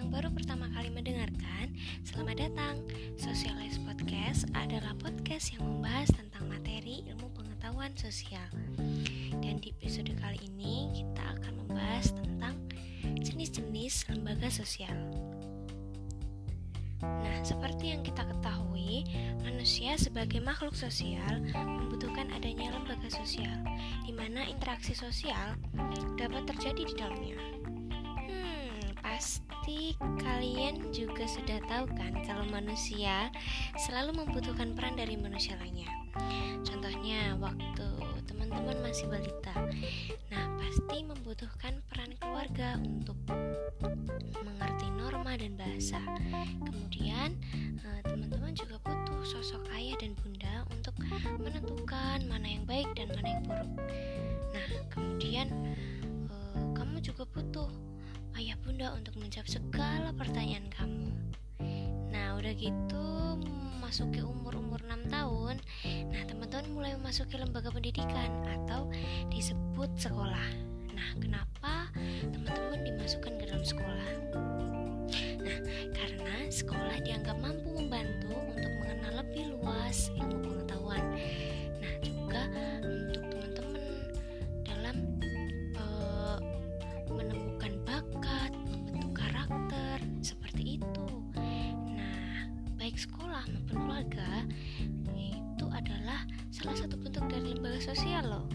yang baru pertama kali mendengarkan, selamat datang. Socialize Podcast adalah podcast yang membahas tentang materi ilmu pengetahuan sosial. Dan di episode kali ini kita akan membahas tentang jenis-jenis lembaga sosial. Nah, seperti yang kita ketahui, manusia sebagai makhluk sosial membutuhkan adanya lembaga sosial, di mana interaksi sosial dapat terjadi di dalamnya. Pasti kalian juga sudah tahu kan kalau manusia selalu membutuhkan peran dari manusia lainnya. Contohnya waktu teman-teman masih balita. Nah, pasti membutuhkan peran keluarga untuk mengerti norma dan bahasa. Kemudian, eh, teman-teman juga butuh sosok ayah dan bunda untuk menentukan mana yang baik dan mana yang buruk. Nah, kemudian eh, kamu juga butuh ayah bunda untuk menjawab segala pertanyaan kamu. Nah, udah gitu memasuki umur-umur 6 tahun, nah teman-teman mulai memasuki lembaga pendidikan atau disebut sekolah. Nah, kenapa teman-teman dimasukkan ke dalam sekolah? Nah, karena sekolah dianggap mampu membantu untuk mengenal lebih luas ilmu. Baik sekolah maupun keluarga itu adalah salah satu bentuk dari lembaga sosial loh.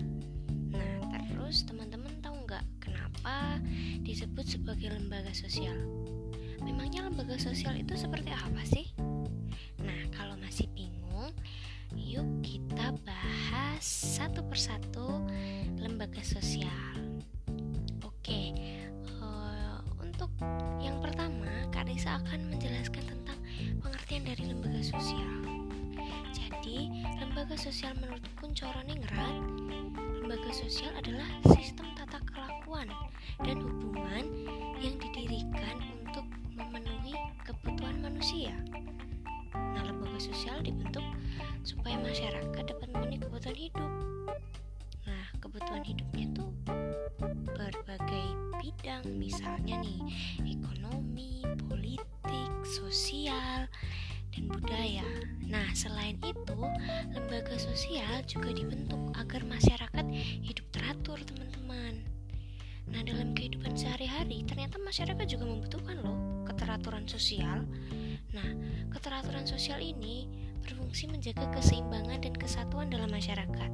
Nah, terus teman-teman tahu nggak kenapa disebut sebagai lembaga sosial? Memangnya lembaga sosial itu seperti apa sih? Nah, kalau masih bingung, yuk kita bahas satu persatu lembaga sosial. Oke, uh, untuk yang pertama, Kak Risa akan menjelaskan lembaga sosial menurut Kuncoro Ningrat, lembaga sosial adalah sistem tata kelakuan dan hubungan yang didirikan untuk memenuhi kebutuhan manusia. Nah, lembaga sosial dibentuk supaya masyarakat dapat memenuhi kebutuhan hidup. Nah, kebutuhan hidupnya tuh berbagai bidang, misalnya nih ekonomi, politik, sosial, dan budaya. Nah, selain itu, lembaga sosial juga dibentuk agar masyarakat hidup teratur, teman-teman. Nah, dalam kehidupan sehari-hari, ternyata masyarakat juga membutuhkan loh keteraturan sosial. Nah, keteraturan sosial ini berfungsi menjaga keseimbangan dan kesatuan dalam masyarakat.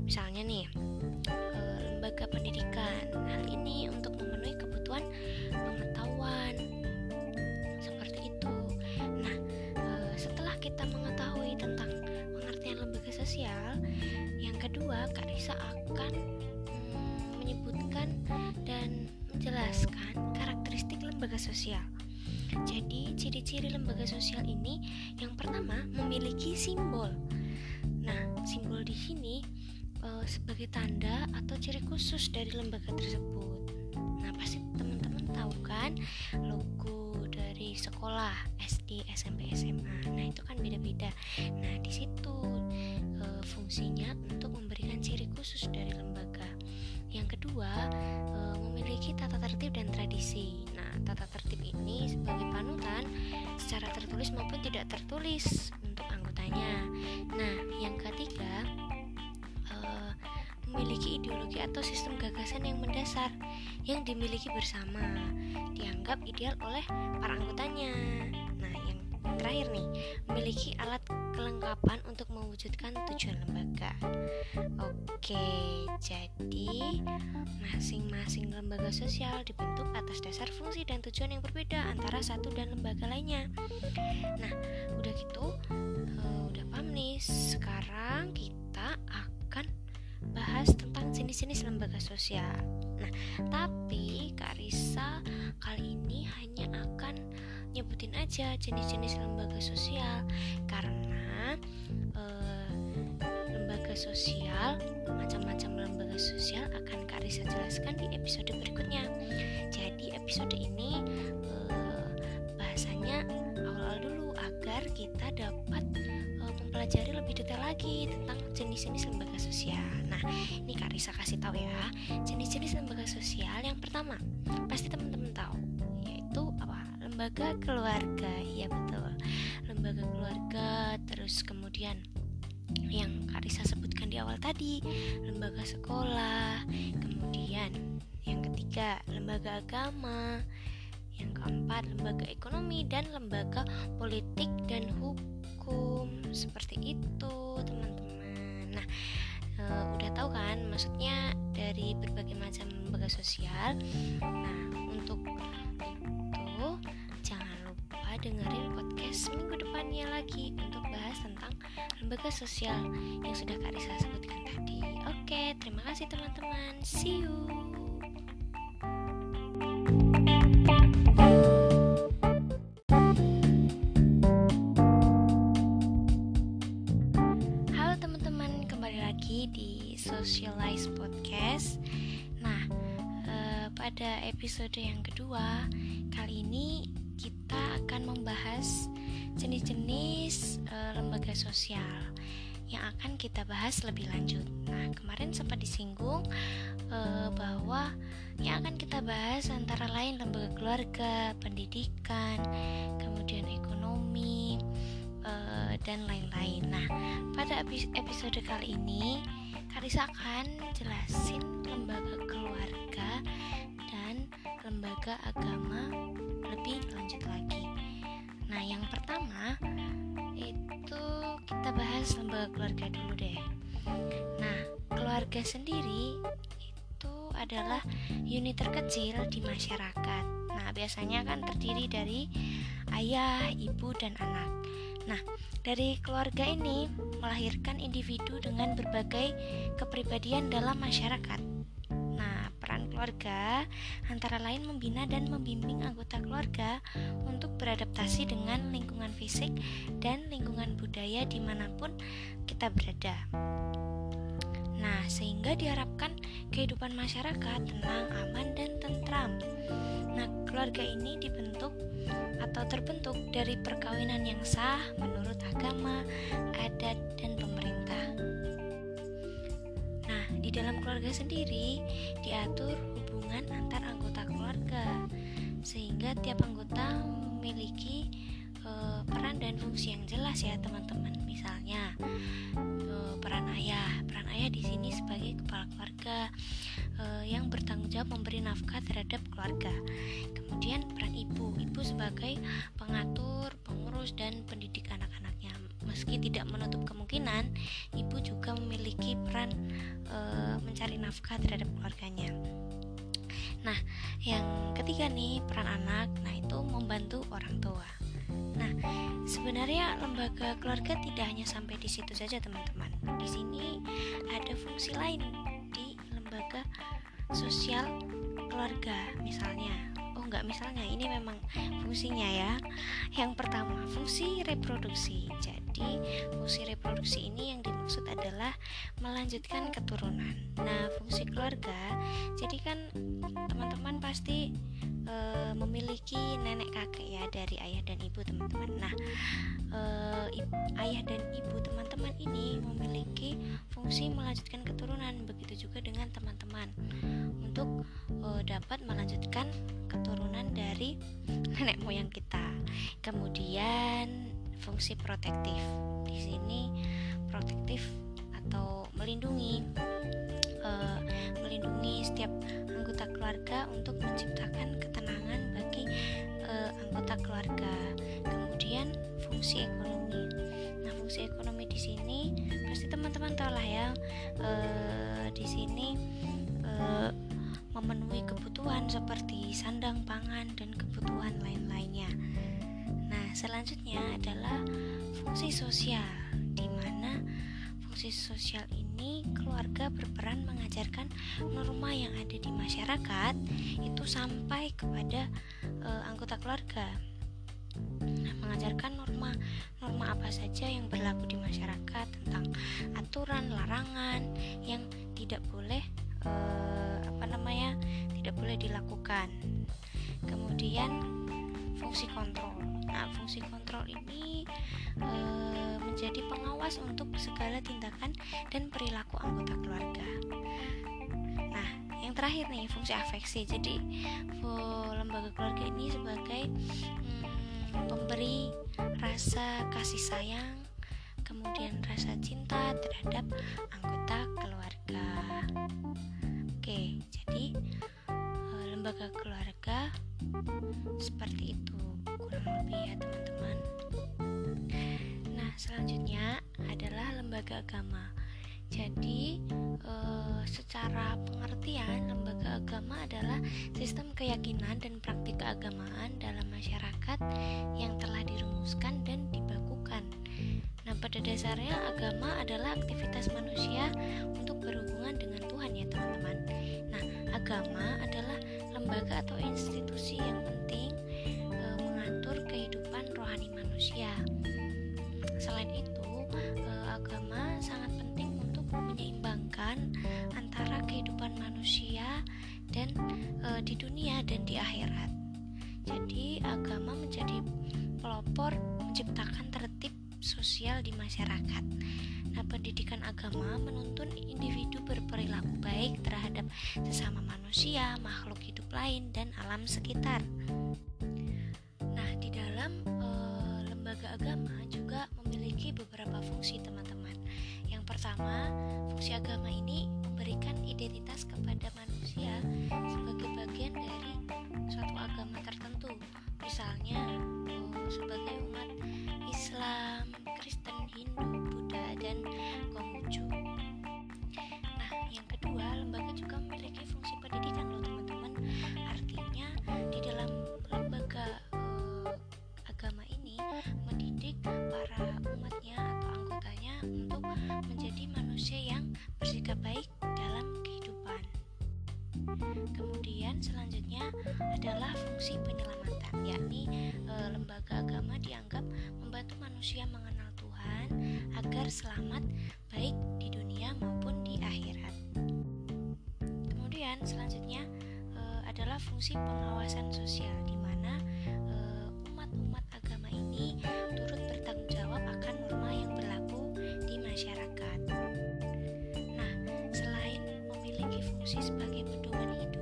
Misalnya nih, eh, lembaga pendidikan. Hal ini untuk memenuhi kebutuhan pengetahuan. Kita mengetahui tentang pengertian lembaga sosial, yang kedua, Kak Risa akan hmm, menyebutkan dan menjelaskan karakteristik lembaga sosial. Jadi, ciri-ciri lembaga sosial ini yang pertama memiliki simbol. Nah, simbol di sini uh, sebagai tanda atau ciri khusus dari lembaga tersebut. Nah, pasti teman-teman tahu kan logo sekolah SD, SMP, SMA. Nah, itu kan beda-beda. Nah, di situ uh, fungsinya untuk memberikan ciri khusus dari lembaga. Yang kedua, uh, memiliki tata tertib dan tradisi. Nah, tata tertib ini sebagai panutan secara tertulis maupun tidak tertulis untuk anggotanya. Nah, yang ketiga, memiliki ideologi atau sistem gagasan yang mendasar yang dimiliki bersama, dianggap ideal oleh para anggotanya. Nah, yang terakhir nih, memiliki alat kelengkapan untuk mewujudkan tujuan lembaga. Oke, jadi masing-masing lembaga sosial dibentuk atas dasar fungsi dan tujuan yang berbeda antara satu dan lembaga lainnya. Nah, udah gitu, uh, udah paham nih. Sekarang kita akan bahas tentang jenis-jenis lembaga sosial. Nah, tapi Kak Risa kali ini hanya akan nyebutin aja jenis-jenis lembaga sosial karena eh, lembaga sosial macam-macam lembaga sosial akan Kak Risa jelaskan di episode berikutnya. Jadi episode ini eh, bahasanya awal-awal dulu agar kita dapat mempelajari lebih detail lagi tentang jenis-jenis lembaga sosial. Nah, ini Kak Risa kasih tahu ya, jenis-jenis lembaga sosial yang pertama pasti teman-teman tahu, yaitu apa? lembaga keluarga ya betul lembaga keluarga terus kemudian yang Karisa sebutkan di awal tadi lembaga sekolah kemudian yang ketiga lembaga agama yang keempat lembaga ekonomi dan lembaga politik dan hukum seperti itu teman-teman. Nah e, udah tahu kan? Maksudnya dari berbagai macam lembaga sosial. Nah untuk itu jangan lupa dengerin podcast minggu depannya lagi untuk bahas tentang lembaga sosial yang sudah Kak Risa sebutkan tadi. Oke terima kasih teman-teman. See you Socialize Podcast. Nah, eh, pada episode yang kedua kali ini kita akan membahas jenis-jenis eh, lembaga sosial yang akan kita bahas lebih lanjut. Nah, kemarin sempat disinggung eh, bahwa yang akan kita bahas antara lain lembaga keluarga, pendidikan, kemudian ekonomi, dan lain-lain. Nah, pada episode kali ini Karisa akan jelasin lembaga keluarga dan lembaga agama lebih lanjut lagi. Nah, yang pertama itu kita bahas lembaga keluarga dulu deh. Nah, keluarga sendiri itu adalah unit terkecil di masyarakat. Nah, biasanya kan terdiri dari ayah, ibu, dan anak. Nah, dari keluarga ini melahirkan individu dengan berbagai kepribadian dalam masyarakat. Nah, peran keluarga antara lain membina dan membimbing anggota keluarga untuk beradaptasi dengan lingkungan fisik dan lingkungan budaya di mana pun kita berada. Nah, sehingga diharapkan kehidupan masyarakat tenang, keluarga ini dibentuk atau terbentuk dari perkawinan yang sah menurut agama, adat, dan pemerintah. Nah, di dalam keluarga sendiri diatur hubungan antar anggota keluarga, sehingga tiap anggota memiliki e, peran dan fungsi yang jelas ya, teman-teman. Misalnya, e, peran ayah, peran ayah di sini sebagai kepala keluarga yang bertanggung jawab memberi nafkah terhadap keluarga. Kemudian peran ibu, ibu sebagai pengatur, pengurus dan pendidik anak-anaknya. Meski tidak menutup kemungkinan, ibu juga memiliki peran uh, mencari nafkah terhadap keluarganya. Nah, yang ketiga nih peran anak, nah itu membantu orang tua. Nah, sebenarnya lembaga keluarga tidak hanya sampai di situ saja, teman-teman. Di sini ada fungsi lain lembaga sosial keluarga misalnya. Oh enggak misalnya. Ini memang fungsinya ya. Yang pertama fungsi reproduksi. Jadi fungsi reproduksi ini yang dimaksud adalah melanjutkan keturunan. Nah fungsi keluarga jadi kan teman-teman pasti e, memiliki nenek kakek ya dari ayah dan ibu teman-teman. Nah e, ayah dan ibu teman-teman ini memiliki fungsi melanjutkan keturunan begitu juga dengan teman-teman. Untuk e, dapat melanjutkan keturunan dari nenek moyang kita. Kemudian fungsi protektif. Di sini protektif atau melindungi e, melindungi setiap anggota keluarga untuk menciptakan ketenangan bagi e, anggota keluarga. Kemudian fungsi ekonomi fungsi ekonomi di sini pasti teman-teman tahu lah ya e, di sini e, memenuhi kebutuhan seperti sandang pangan dan kebutuhan lain-lainnya. Nah selanjutnya adalah fungsi sosial di mana fungsi sosial ini keluarga berperan mengajarkan norma yang ada di masyarakat itu sampai kepada e, anggota keluarga mengajarkan norma norma apa saja yang berlaku di masyarakat tentang aturan larangan yang tidak boleh e, apa namanya tidak boleh dilakukan. Kemudian fungsi kontrol. Nah fungsi kontrol ini e, menjadi pengawas untuk segala tindakan dan perilaku anggota keluarga. Nah yang terakhir nih fungsi afeksi. Jadi lembaga keluarga ini sebagai memberi rasa kasih sayang, kemudian rasa cinta terhadap anggota keluarga. Oke, jadi eh, lembaga keluarga seperti itu kurang lebih ya teman-teman. Nah, selanjutnya adalah lembaga agama. Jadi, e, secara pengertian, lembaga agama adalah sistem keyakinan dan praktik keagamaan dalam masyarakat yang telah dirumuskan dan dibakukan. Nah, pada dasarnya agama adalah aktivitas manusia untuk berhubungan dengan Tuhan ya, teman-teman. Nah, agama adalah lembaga atau institusi yang penting e, mengatur kehidupan rohani manusia. Selain itu, e, agama antara kehidupan manusia dan e, di dunia dan di akhirat. Jadi agama menjadi pelopor menciptakan tertib sosial di masyarakat. Nah, pendidikan agama menuntun individu berperilaku baik terhadap sesama manusia, makhluk hidup lain, dan alam sekitar. Adalah fungsi penyelamatan, yakni e, lembaga agama dianggap membantu manusia mengenal Tuhan agar selamat baik di dunia maupun di akhirat. Kemudian selanjutnya e, adalah fungsi pengawasan sosial di mana e, umat-umat agama ini turut bertanggung jawab akan norma yang berlaku di masyarakat. Nah, selain memiliki fungsi sebagai pedoman hidup,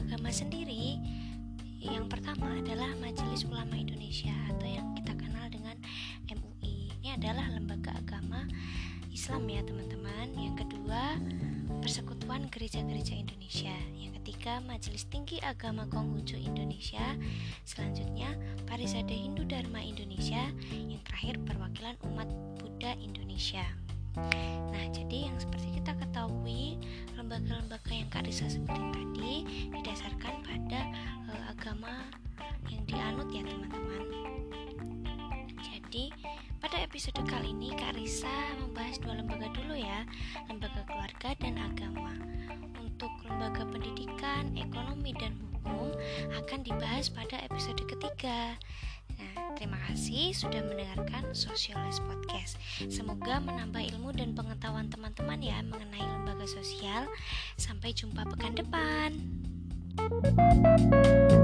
agama sendiri yang pertama adalah Majelis Ulama Indonesia atau yang kita kenal dengan MUI. Ini adalah lembaga agama Islam ya teman-teman. Yang kedua, Persekutuan Gereja-Gereja Indonesia. Yang ketiga, Majelis Tinggi Agama Konghucu Indonesia. Selanjutnya, Parisade Hindu Dharma Indonesia. Yang terakhir, Perwakilan Umat Buddha Indonesia. Nah, jadi yang seperti kita ketahui, lembaga-lembaga yang Kak Risa sebutin tadi didasarkan pada e, agama yang dianut ya teman-teman. Jadi, pada episode kali ini Kak Risa membahas dua lembaga dulu ya, lembaga keluarga dan agama. Untuk lembaga pendidikan, ekonomi dan hukum akan dibahas pada episode ketiga. Terima kasih sudah mendengarkan Sosialis Podcast. Semoga menambah ilmu dan pengetahuan teman-teman ya mengenai lembaga sosial. Sampai jumpa pekan depan. thank you